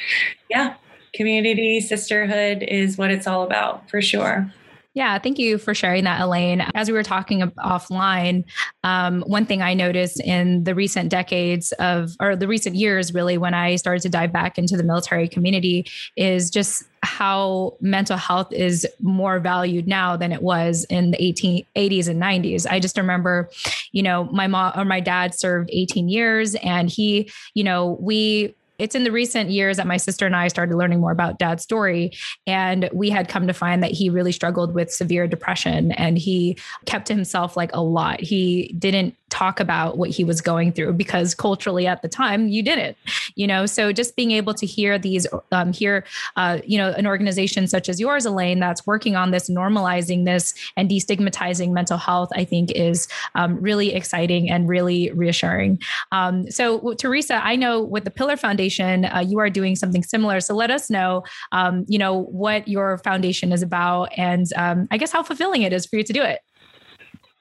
yeah, community sisterhood is what it's all about for sure. Yeah, thank you for sharing that, Elaine. As we were talking offline, um, one thing I noticed in the recent decades of, or the recent years, really, when I started to dive back into the military community, is just how mental health is more valued now than it was in the 1880s and 90s. I just remember, you know, my mom or my dad served 18 years and he, you know, we it's in the recent years that my sister and I started learning more about dad's story. And we had come to find that he really struggled with severe depression and he kept himself like a lot. He didn't talk about what he was going through because culturally at the time you didn't you know so just being able to hear these um, hear uh, you know an organization such as yours elaine that's working on this normalizing this and destigmatizing mental health i think is um, really exciting and really reassuring um, so teresa i know with the pillar foundation uh, you are doing something similar so let us know um, you know what your foundation is about and um, i guess how fulfilling it is for you to do it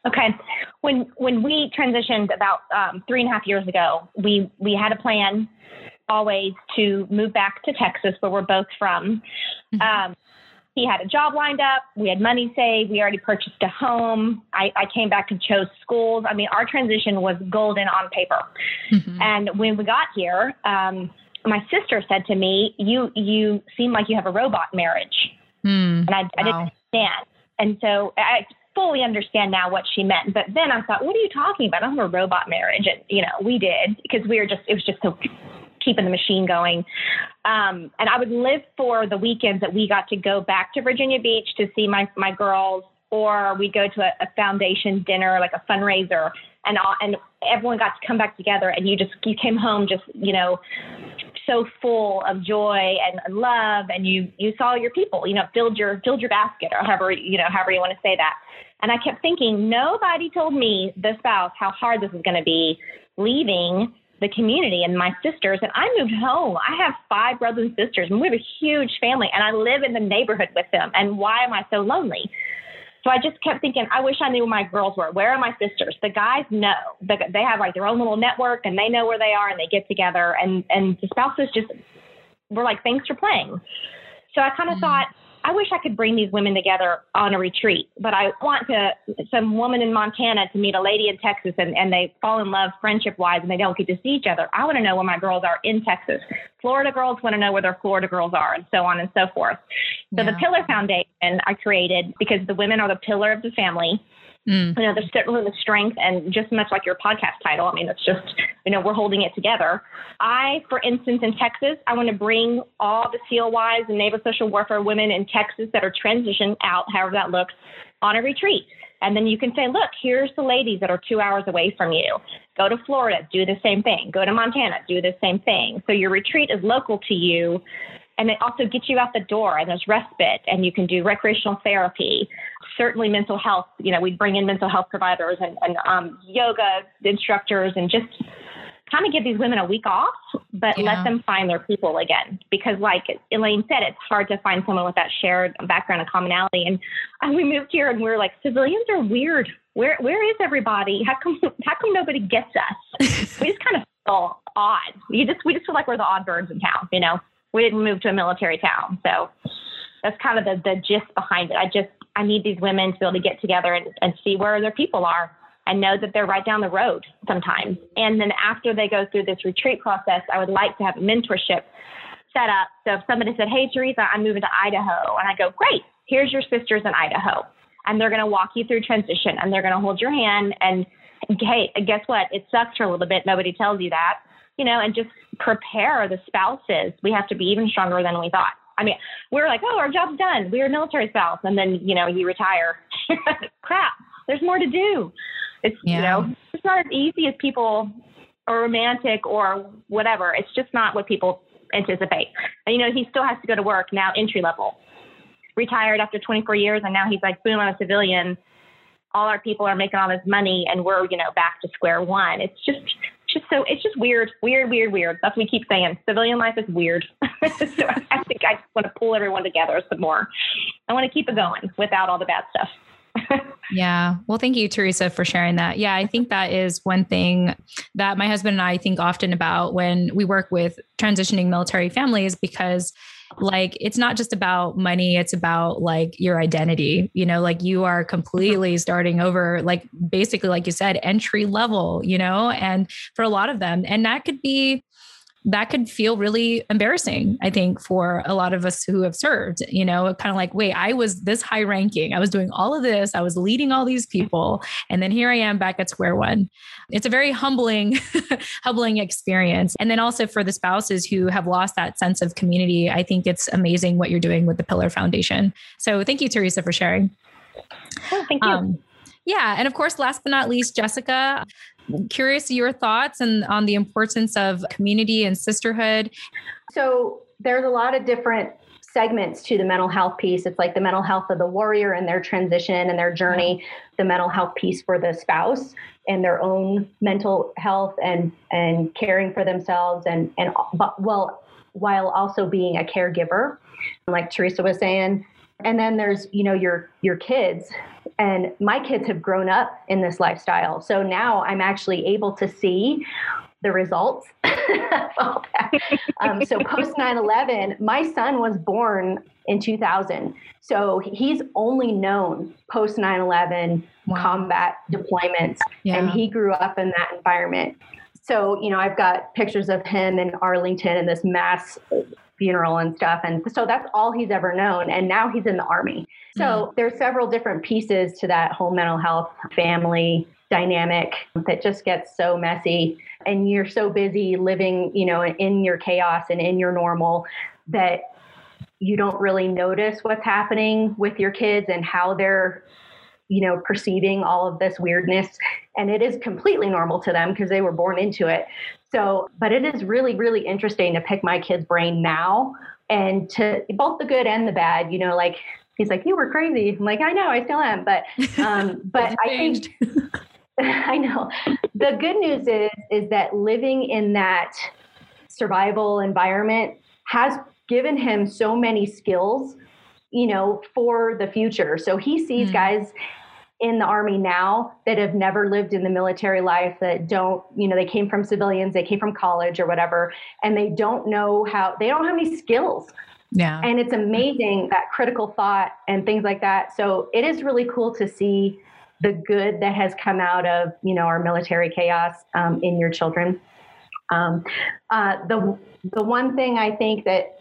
Okay. When when we transitioned about um, three and a half years ago, we we had a plan always to move back to Texas, where we're both from. Mm-hmm. Um, he had a job lined up. We had money saved. We already purchased a home. I, I came back and chose schools. I mean, our transition was golden on paper. Mm-hmm. And when we got here, um, my sister said to me, "You you seem like you have a robot marriage," mm, and I, wow. I didn't understand. And so I fully understand now what she meant. But then I thought, what are you talking about? I have a robot marriage. And, you know, we did because we were just, it was just so keeping the machine going. Um, and I would live for the weekends that we got to go back to Virginia Beach to see my, my girls, or we go to a, a foundation dinner, like a fundraiser, and all, and everyone got to come back together. And you just you came home just you know so full of joy and love and you you saw your people you know filled your filled your basket or however you know however you want to say that and i kept thinking nobody told me the spouse how hard this is going to be leaving the community and my sisters and i moved home i have five brothers and sisters and we have a huge family and i live in the neighborhood with them and why am i so lonely so I just kept thinking, I wish I knew where my girls were. Where are my sisters? The guys know. They have like their own little network and they know where they are and they get together. And, and the spouses just were like, thanks for playing. So I kind of mm. thought, I wish I could bring these women together on a retreat, but I want to some woman in Montana to meet a lady in Texas and, and they fall in love friendship wise and they don't get to see each other. I want to know where my girls are in Texas. Florida girls want to know where their Florida girls are and so on and so forth. So yeah. the Pillar Foundation I created because the women are the pillar of the family. Mm. You know, there's certainly the strength and just much like your podcast title. I mean, it's just, you know, we're holding it together. I, for instance, in Texas, I want to bring all the wives and Naval Special Warfare women in Texas that are transitioned out, however that looks, on a retreat. And then you can say, look, here's the ladies that are two hours away from you. Go to Florida, do the same thing. Go to Montana, do the same thing. So your retreat is local to you. And it also gets you out the door and there's respite and you can do recreational therapy certainly mental health. You know, we'd bring in mental health providers and, and um, yoga instructors and just kind of give these women a week off, but yeah. let them find their people again. Because, like Elaine said, it's hard to find someone with that shared background and commonality. And, and we moved here and we are like, civilians are weird. Where where is everybody? How come how come nobody gets us? we just kind of feel odd. You just we just feel like we're the odd birds in town. You know, we didn't move to a military town, so that's kind of the the gist behind it. I just I need these women to be able to get together and, and see where their people are and know that they're right down the road sometimes. And then after they go through this retreat process, I would like to have a mentorship set up. So if somebody said, Hey, Teresa, I'm moving to Idaho, and I go, Great, here's your sisters in Idaho. And they're going to walk you through transition and they're going to hold your hand. And hey, guess what? It sucks for a little bit. Nobody tells you that, you know, and just prepare the spouses. We have to be even stronger than we thought. I mean, we're like, oh, our job's done. We're a military spouse. And then, you know, you retire. Crap, there's more to do. It's, yeah. you know, it's not as easy as people or romantic or whatever. It's just not what people anticipate. And, you know, he still has to go to work now, entry level. Retired after 24 years, and now he's like, boom, I'm a civilian. All our people are making all this money, and we're, you know, back to square one. It's just, just so it's just weird, weird, weird, weird. That's what we keep saying. Civilian life is weird. so I think I just want to pull everyone together some more. I want to keep it going without all the bad stuff. yeah. Well, thank you, Teresa, for sharing that. Yeah, I think that is one thing that my husband and I think often about when we work with transitioning military families because like it's not just about money it's about like your identity you know like you are mm-hmm. completely starting over like basically like you said entry level you know and for a lot of them and that could be that could feel really embarrassing, I think, for a lot of us who have served, you know, kind of like, wait, I was this high ranking. I was doing all of this. I was leading all these people. And then here I am back at square one. It's a very humbling, humbling experience. And then also for the spouses who have lost that sense of community, I think it's amazing what you're doing with the Pillar Foundation. So thank you, Teresa, for sharing. Oh, thank you. Um, yeah. And of course, last but not least, Jessica, curious your thoughts and on the importance of community and sisterhood. So there's a lot of different segments to the mental health piece. It's like the mental health of the warrior and their transition and their journey, the mental health piece for the spouse and their own mental health and and caring for themselves and and but well while also being a caregiver, like Teresa was saying. And then there's, you know, your your kids and my kids have grown up in this lifestyle. So now I'm actually able to see the results um, so post 9-11 my son was born in 2000 so he's only known post 9-11 wow. combat deployments yeah. and he grew up in that environment so you know i've got pictures of him in arlington and this mass funeral and stuff. And so that's all he's ever known. And now he's in the army. So mm-hmm. there's several different pieces to that whole mental health family dynamic that just gets so messy. And you're so busy living, you know, in your chaos and in your normal that you don't really notice what's happening with your kids and how they're you know perceiving all of this weirdness and it is completely normal to them because they were born into it So, but it is really, really interesting to pick my kid's brain now and to both the good and the bad, you know, like he's like, you were crazy. I'm like, I know, I still am. But, um, but I think, I know the good news is, is that living in that survival environment has given him so many skills, you know, for the future. So he sees mm. guys in the army now that have never lived in the military life that don't you know they came from civilians they came from college or whatever and they don't know how they don't have any skills. Yeah. And it's amazing that critical thought and things like that. So it is really cool to see the good that has come out of you know our military chaos um, in your children. Um, uh, the the one thing i think that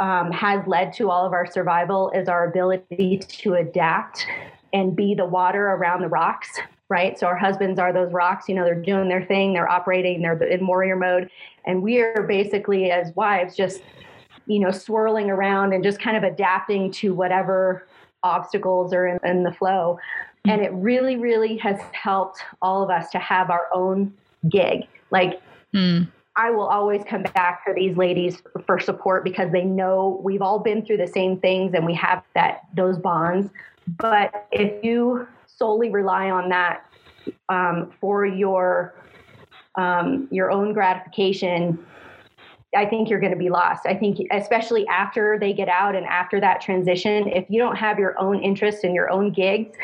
um, has led to all of our survival is our ability to adapt and be the water around the rocks right? So our husbands are those rocks you know they're doing their thing they're operating they're in warrior mode. And we are basically as wives just you know swirling around and just kind of adapting to whatever obstacles are in, in the flow. And it really really has helped all of us to have our own gig. Like mm. I will always come back for these ladies for support because they know we've all been through the same things and we have that those bonds but if you solely rely on that um, for your um, your own gratification, I think you're going to be lost. I think, especially after they get out and after that transition, if you don't have your own interests and your own gigs,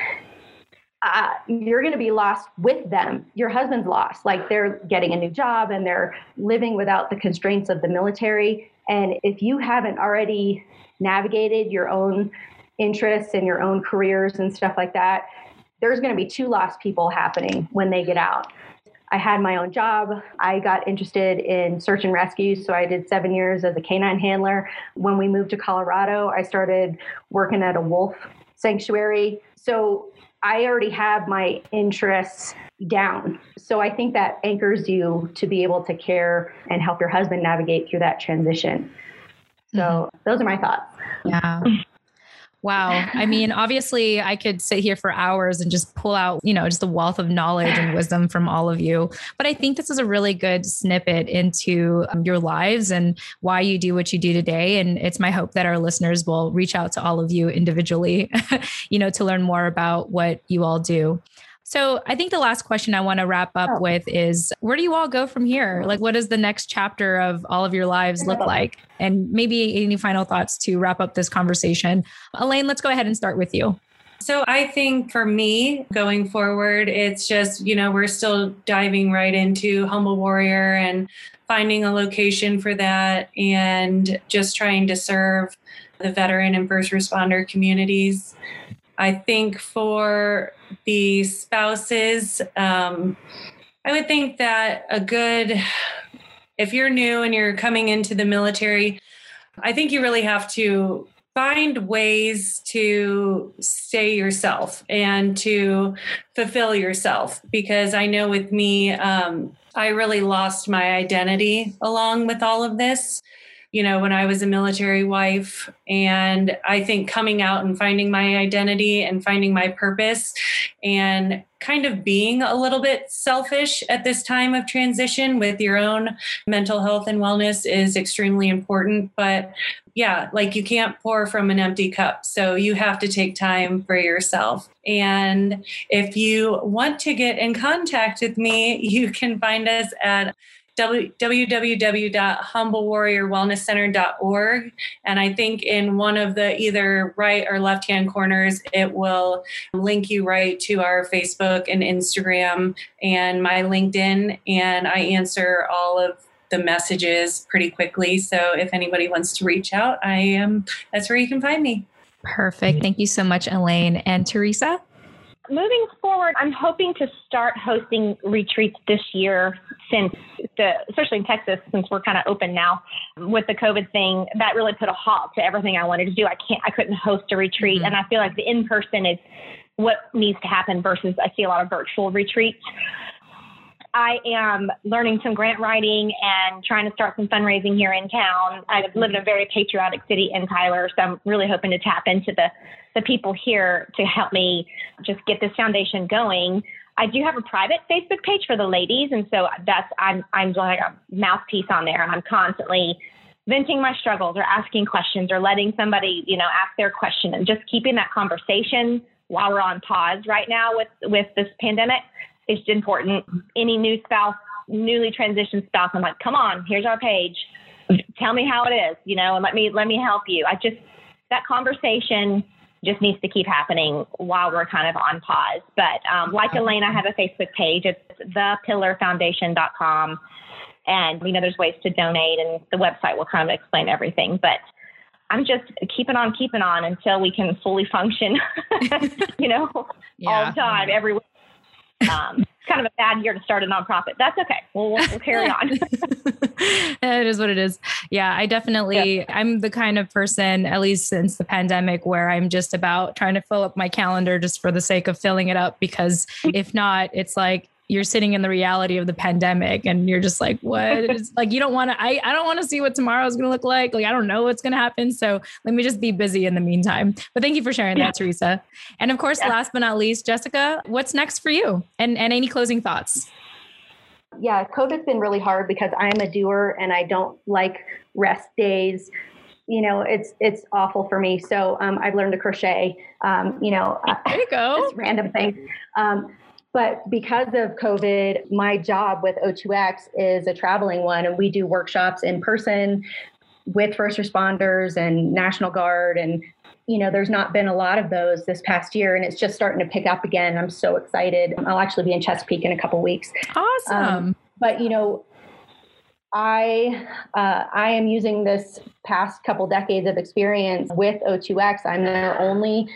uh, you're going to be lost with them. Your husband's lost. Like they're getting a new job and they're living without the constraints of the military. And if you haven't already navigated your own interests and your own careers and stuff like that, there's going to be two lost people happening when they get out. I had my own job. I got interested in search and rescue. So I did seven years as a canine handler. When we moved to Colorado, I started working at a wolf sanctuary. So I already have my interests down. So I think that anchors you to be able to care and help your husband navigate through that transition. So mm-hmm. those are my thoughts. Yeah. Wow. I mean, obviously, I could sit here for hours and just pull out, you know, just a wealth of knowledge and wisdom from all of you. But I think this is a really good snippet into um, your lives and why you do what you do today. And it's my hope that our listeners will reach out to all of you individually, you know, to learn more about what you all do. So I think the last question I want to wrap up oh. with is where do you all go from here? Mm-hmm. Like, what does the next chapter of all of your lives look like? And maybe any final thoughts to wrap up this conversation. Elaine, let's go ahead and start with you. So I think for me going forward, it's just, you know, we're still diving right into Humble Warrior and finding a location for that and just trying to serve the veteran and first responder communities. I think for the spouses, um, I would think that a good, if you're new and you're coming into the military, I think you really have to find ways to stay yourself and to fulfill yourself. Because I know with me, um, I really lost my identity along with all of this you know, when I was a military wife. And I think coming out and finding my identity and finding my purpose and kind of being a little bit selfish at this time of transition with your own mental health and wellness is extremely important. But yeah, like you can't pour from an empty cup. So you have to take time for yourself. And if you want to get in contact with me, you can find us at www.humblewarriorwellnesscenter.org. And I think in one of the either right or left hand corners, it will link you right to our Facebook and Instagram and my LinkedIn. And I answer all of the messages pretty quickly. So if anybody wants to reach out, I am that's where you can find me. Perfect. Thank you so much, Elaine. And Teresa? Moving forward, I'm hoping to start hosting retreats this year since the, especially in Texas, since we're kind of open now with the COVID thing, that really put a halt to everything I wanted to do. I can't, I couldn't host a retreat. Mm-hmm. And I feel like the in person is what needs to happen versus I see a lot of virtual retreats. I am learning some grant writing and trying to start some fundraising here in town. I live in a very patriotic city in Tyler, so I'm really hoping to tap into the the people here to help me just get this foundation going. I do have a private Facebook page for the ladies, and so that's I'm I'm like a mouthpiece on there, and I'm constantly venting my struggles or asking questions or letting somebody you know ask their question and just keeping that conversation while we're on pause right now with with this pandemic is important. Any new spouse, newly transitioned spouse, I'm like, come on, here's our page. Tell me how it is, you know, and let me let me help you. I just that conversation just needs to keep happening while we're kind of on pause. But um, like Elaine, I have a Facebook page. It's thepillarfoundation.com. And we know there's ways to donate, and the website will kind of explain everything. But I'm just keeping on, keeping on until we can fully function, you know, yeah. all the time, every week. Um, it's kind of a bad year to start a nonprofit. That's okay. We'll, we'll, we'll carry on. it is what it is. Yeah, I definitely, yeah. I'm the kind of person, at least since the pandemic, where I'm just about trying to fill up my calendar just for the sake of filling it up. Because if not, it's like, you're sitting in the reality of the pandemic and you're just like what it's like you don't want to I, I don't want to see what tomorrow is going to look like. Like i don't know what's going to happen. So let me just be busy in the meantime. But thank you for sharing yeah. that teresa. And of course yeah. last but not least jessica what's next for you? And and any closing thoughts? Yeah covid's been really hard because i'm a doer and i don't like rest days. You know it's it's awful for me. So um, i've learned to crochet um, you know there you go. random things. Um, but because of COVID, my job with O2X is a traveling one, and we do workshops in person with first responders and National Guard. And, you know, there's not been a lot of those this past year, and it's just starting to pick up again. I'm so excited. I'll actually be in Chesapeake in a couple weeks. Awesome. Um, but, you know, I uh, I am using this past couple decades of experience with O2X. I'm their only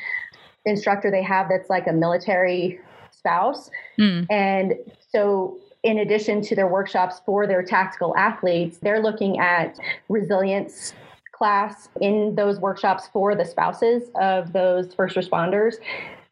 instructor they have that's like a military spouse. Mm. And so, in addition to their workshops for their tactical athletes, they're looking at resilience class in those workshops for the spouses of those first responders.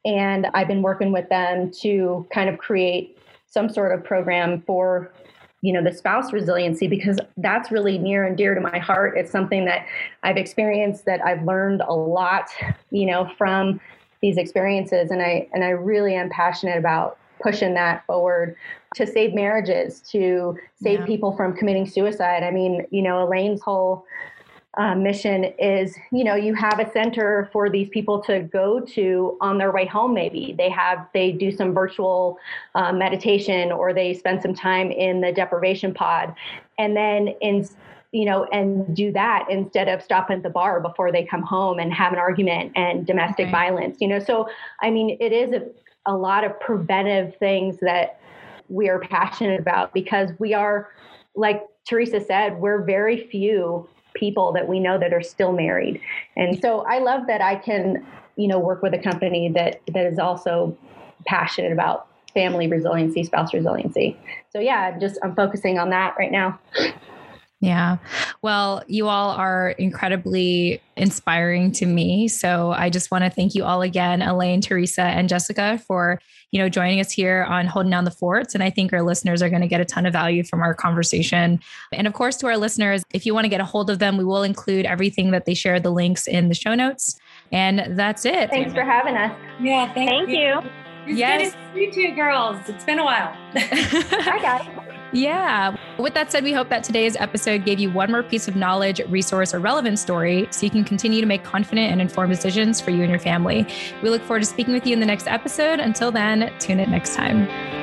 And I've been working with them to kind of create some sort of program for you know the spouse resiliency because that's really near and dear to my heart it's something that i've experienced that i've learned a lot you know from these experiences and i and i really am passionate about pushing that forward to save marriages to save yeah. people from committing suicide. I mean you know elaine's whole uh, mission is you know you have a center for these people to go to on their way home maybe. They have they do some virtual uh, meditation or they spend some time in the deprivation pod. And then in you know, and do that instead of stopping at the bar before they come home and have an argument and domestic okay. violence, you know. So, I mean, it is a, a lot of preventive things that we are passionate about because we are, like Teresa said, we're very few people that we know that are still married. And so I love that I can, you know, work with a company that that is also passionate about family resiliency, spouse resiliency. So yeah, just I'm focusing on that right now. Yeah. Well, you all are incredibly inspiring to me. So I just want to thank you all again, Elaine, Teresa, and Jessica for, you know, joining us here on Holding Down the Forts. And I think our listeners are going to get a ton of value from our conversation. And of course, to our listeners, if you want to get a hold of them, we will include everything that they share, the links in the show notes. And that's it. Thanks for having us. Yeah. Thank, thank you. you. It's yes. good to see you girls. It's been a while. Hi, guys. Yeah. With that said, we hope that today's episode gave you one more piece of knowledge, resource, or relevant story so you can continue to make confident and informed decisions for you and your family. We look forward to speaking with you in the next episode. Until then, tune in next time.